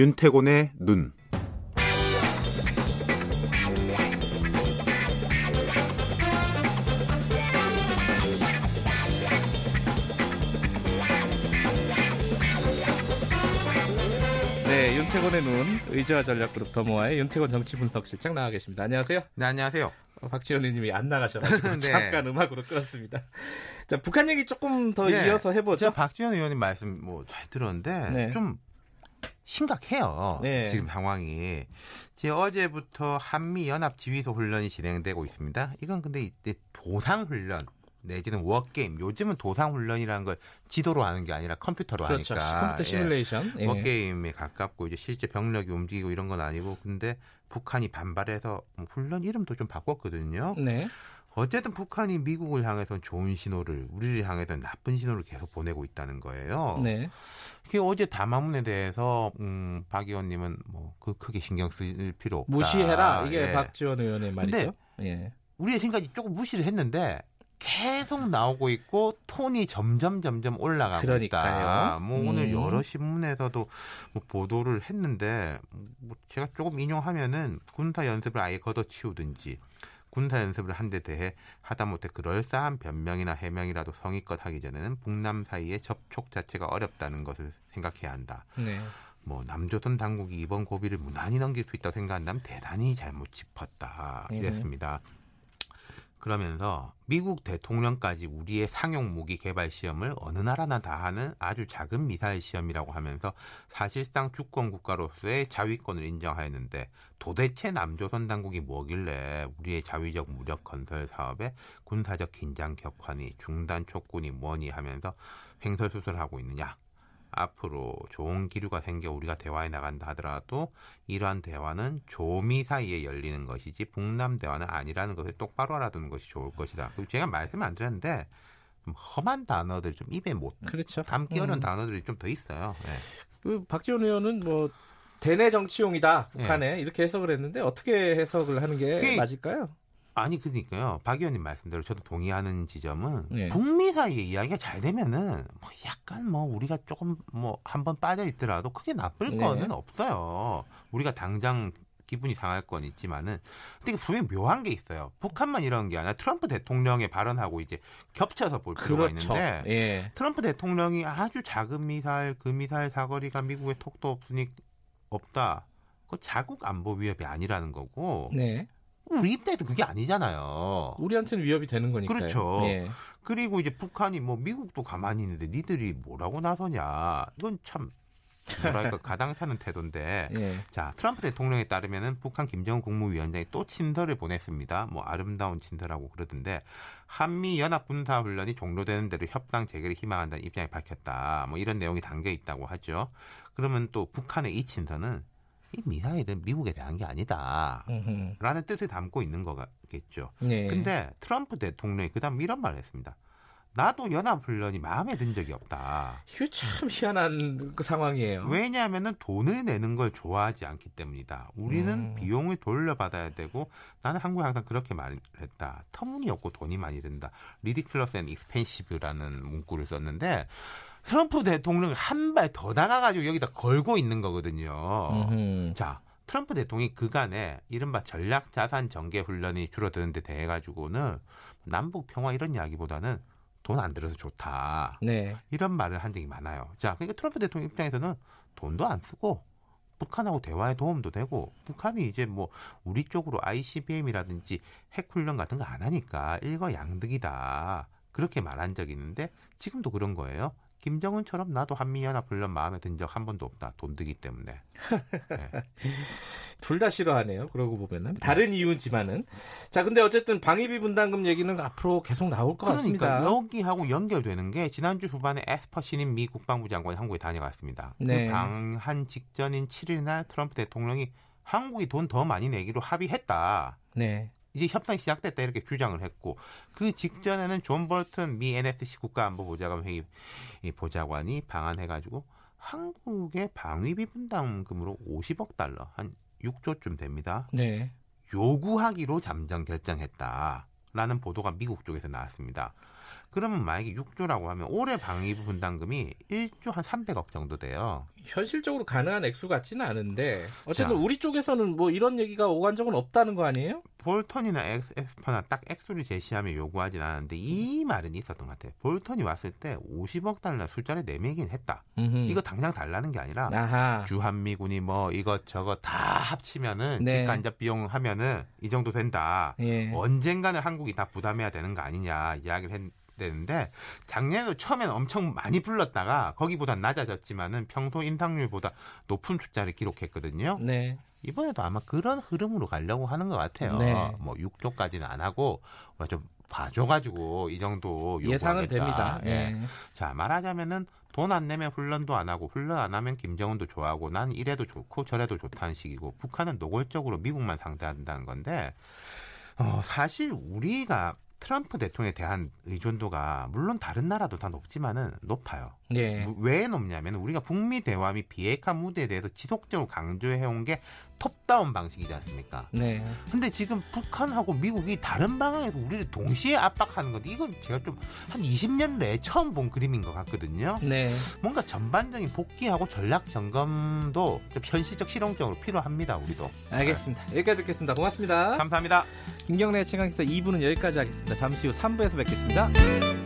윤태곤의 눈. 네, 윤태곤의 눈 의지와 전략그룹 더모아의 윤태곤 정치분석실장 나와 계십니다. 안녕하세요. 네, 안녕하세요. 어, 박지원 의원님이 안 나가셔가지고 네. 잠깐 음악으로 끊었습니다. 자, 북한 얘기 조금 더 예, 이어서 해보죠. 제가 박지원 의원님 말씀 뭐 잘 들었는데 네. 좀 심각해요. 네. 지금 상황이. 제 어제부터 한미 연합 지휘소 훈련이 진행되고 있습니다. 이건 근데 이때 도상 훈련 내지는 워게임. 요즘은 도상 훈련이라는 걸 지도로 하는 게 아니라 컴퓨터로 그렇죠. 하니까. 컴퓨터 시뮬레이션. 예. 예. 워게임에 가깝고 이제 실제 병력이 움직이고 이런 건 아니고 근데 북한이 반발해서 훈련 이름도 좀 바꿨거든요. 네. 어쨌든 북한이 미국을 향해서는 좋은 신호를 우리를 향해서는 나쁜 신호를 계속 보내고 있다는 거예요. 네. 그게 어제 담화문에 대해서 음, 박 의원님은 뭐 그 크게 신경 쓸 필요 없다. 무시해라. 이게 예. 박지원 의원의 말이죠. 예. 우리의 생각이 조금 무시를 했는데 계속 나오고 있고 톤이 점점 점점 올라가고 그러니까요. 있다. 뭐 오늘 음. 여러 신문에서도 뭐 보도를 했는데 뭐 제가 조금 인용하면은 군사 연습을 아예 걷어치우든지 군사 연습을 한 데 대해 하다못해 그럴싸한 변명이나 해명이라도 성의껏 하기 전에는 북남 사이의 접촉 자체가 어렵다는 것을 생각해야 한다. 네. 뭐 남조선 당국이 이번 고비를 무난히 넘길 수 있다고 생각한다면 대단히 잘못 짚었다 음. 이랬습니다. 그러면서 미국 대통령까지 우리의 상용 무기 개발 시험을 어느 나라나 다 하는 아주 작은 미사일 시험이라고 하면서 사실상 주권 국가로서의 자위권을 인정하였는데 도대체 남조선 당국이 뭐길래 우리의 자위적 무력 건설 사업에 군사적 긴장 격화니 중단 촉구니 뭐니 하면서 횡설수설하고 있느냐? 앞으로 좋은 기류가 생겨 우리가 대화에 나간다 하더라도 이러한 대화는 조미 사이에 열리는 것이지 북남 대화는 아니라는 것을 똑바로 알아두는 것이 좋을 것이다. 그리고 제가 말씀 안 드렸는데 좀 험한 단어들 좀 입에 못 그렇죠. 담기 어려운 음. 단어들이 좀 더 있어요. 네. 그 박지원 의원은 뭐 대내 정치용이다 예. 북한에 이렇게 해석을 했는데 어떻게 해석을 하는 게 맞을까요? 아니 그러니까요. 박 의원님 말씀대로 저도 동의하는 지점은 예. 북미 사이의 이야기가 잘 되면은 뭐 약간 뭐 우리가 조금 뭐 한번 빠져 있더라도 크게 나쁠 네. 거는 없어요. 우리가 당장 기분이 상할 건 있지만은 근데 이게 분명히 묘한 게 있어요. 북한만 이런 게 아니라 트럼프 대통령의 발언하고 이제 겹쳐서 볼 필요가 그렇죠. 있는데 예. 트럼프 대통령이 아주 작은 미사일 그 미사일 사거리가 미국에 톡도 없으니 없다. 그 자국 안보 위협이 아니라는 거고 네. 우리 입장에서 그게 아니잖아요. 우리한테는 위협이 되는 거니까요. 그렇죠. 예. 그리고 이제 북한이 뭐 미국도 가만히 있는데 니들이 뭐라고 나서냐. 이건 참 뭐랄까 가당찮은 태도인데. 예. 자 트럼프 대통령에 따르면은 북한 김정은 국무위원장이 또 친서를 보냈습니다. 뭐 아름다운 친서라고 그러던데 한미 연합 군사 훈련이 종료되는 대로 협상 재개를 희망한다는 입장을 밝혔다. 뭐 이런 내용이 담겨 있다고 하죠. 그러면 또 북한의 이 친서는 이 미사일은 미국에 대한 게 아니다. 음흠. 라는 뜻을 담고 있는 거겠죠. 예. 근데 트럼프 대통령이 그다음 이런 말을 했습니다. 나도 연합훈련이 마음에 든 적이 없다. 이거 참 희한한 그 상황이에요. 왜냐하면은 돈을 내는 걸 좋아하지 않기 때문이다. 우리는 음. 비용을 돌려받아야 되고 나는 한국에 항상 그렇게 말했다. 터무니없고 돈이 많이 든다. ridiculous and expensive라는 문구를 썼는데 트럼프 대통령이 한발 더 나가가지고 여기다 걸고 있는 거거든요. 음흠. 자, 트럼프 대통령이 그간에 이른바 전략 자산 전개 훈련이 줄어드는 데 대해 가지고는 남북 평화 이런 이야기보다는 돈 안 들어서 좋다. 네. 이런 말을 한 적이 많아요. 자, 그러니까 트럼프 대통령 입장에서는 돈도 안 쓰고 북한하고 대화에 도움도 되고 북한이 이제 뭐 우리 쪽으로 ICBM이라든지 핵 훈련 같은 거 안 하니까 일거양득이다. 그렇게 말한 적이 있는데 지금도 그런 거예요. 김정은처럼 나도 한미연합 훈련 마음에 든 적 한 번도 없다. 돈 들기 때문에. 네. 둘다 싫어하네요. 그러고 보면은 다른 이유지만은 자 근데 어쨌든 방위비 분담금 얘기는 앞으로 계속 나올 것 그러니까 같습니다. 여기하고 연결되는 게 지난주 후반에 에스퍼 신임 미 국방부 장관이 한국에 다녀갔습니다. 네. 그 방한 직전인 7일 날 트럼프 대통령이 한국이 돈 더 많이 내기로 합의했다. 네. 이제 협상이 시작됐다 이렇게 주장을 했고 그 직전에는 존 볼튼 미 NSC 국가안보보좌관 회의 이 보좌관이 방한해가지고 한국의 방위비 분담금으로 50억 달러 한 6조쯤 됩니다. 네. 요구하기로 잠정 결정했다라는 보도가 미국 쪽에서 나왔습니다. 그러면 만약에 6조라고 하면 올해 방위비 분담금이 1조 한 300억 정도 돼요. 현실적으로 가능한 액수 같지는 않은데 어쨌든 자. 우리 쪽에서는 뭐 이런 얘기가 오간 적은 없다는 거 아니에요? 볼턴이나 에스- 에스퍼나 딱 액수를 제시하면 요구하진 않았는데 이 말은 있었던 것 같아요. 볼턴이 왔을 때 50억 달러 숫자를 내밀긴 했다. 음흠. 이거 당장 달라는 게 아니라 아하. 주한미군이 뭐 이것저것 다 합치면은 네. 직간접 비용 하면은 이 정도 된다. 예. 언젠가는 한국이 다 부담해야 되는 거 아니냐 이야기를 했 는데 작년에도 처음에는 엄청 많이 불렀다가 거기보다 낮아졌지만은 평소 인상률보다 높은 숫자를 기록했거든요. 네. 이번에도 아마 그런 흐름으로 가려고 하는 것 같아요. 네. 뭐 6조까지는 안 하고 뭐좀 봐줘가지고 이 정도 예상은 요구하겠다. 됩니다. 예. 예. 자 말하자면은 돈 안 내면 훈련도 안 하고 훈련 안 하면 김정은도 좋아하고 난 이래도 좋고 저래도 좋다는 식이고 북한은 노골적으로 미국만 상대한다는 건데 어, 사실 우리가 트럼프 대통령에 대한 의존도가 물론 다른 나라도 다 높지만은 높아요. 예. 무- 왜 높냐면 우리가 북미 대화 및 비핵화 무대에 대해서 지속적으로 강조해온 게 톱다운 방식이지 않습니까? 네. 근데 지금 북한하고 미국이 다른 방향에서 우리를 동시에 압박하는 건데 이건 제가 좀 한 20년 내에 처음 본 그림인 것 같거든요. 네. 뭔가 전반적인 복귀하고 전략 점검도 좀 현실적 실용적으로 필요합니다. 우리도. 알겠습니다. 여기까지 듣겠습니다. 고맙습니다. 감사합니다. 김경래 최강기사 2부는 여기까지 하겠습니다. 잠시 후 3부에서 뵙겠습니다.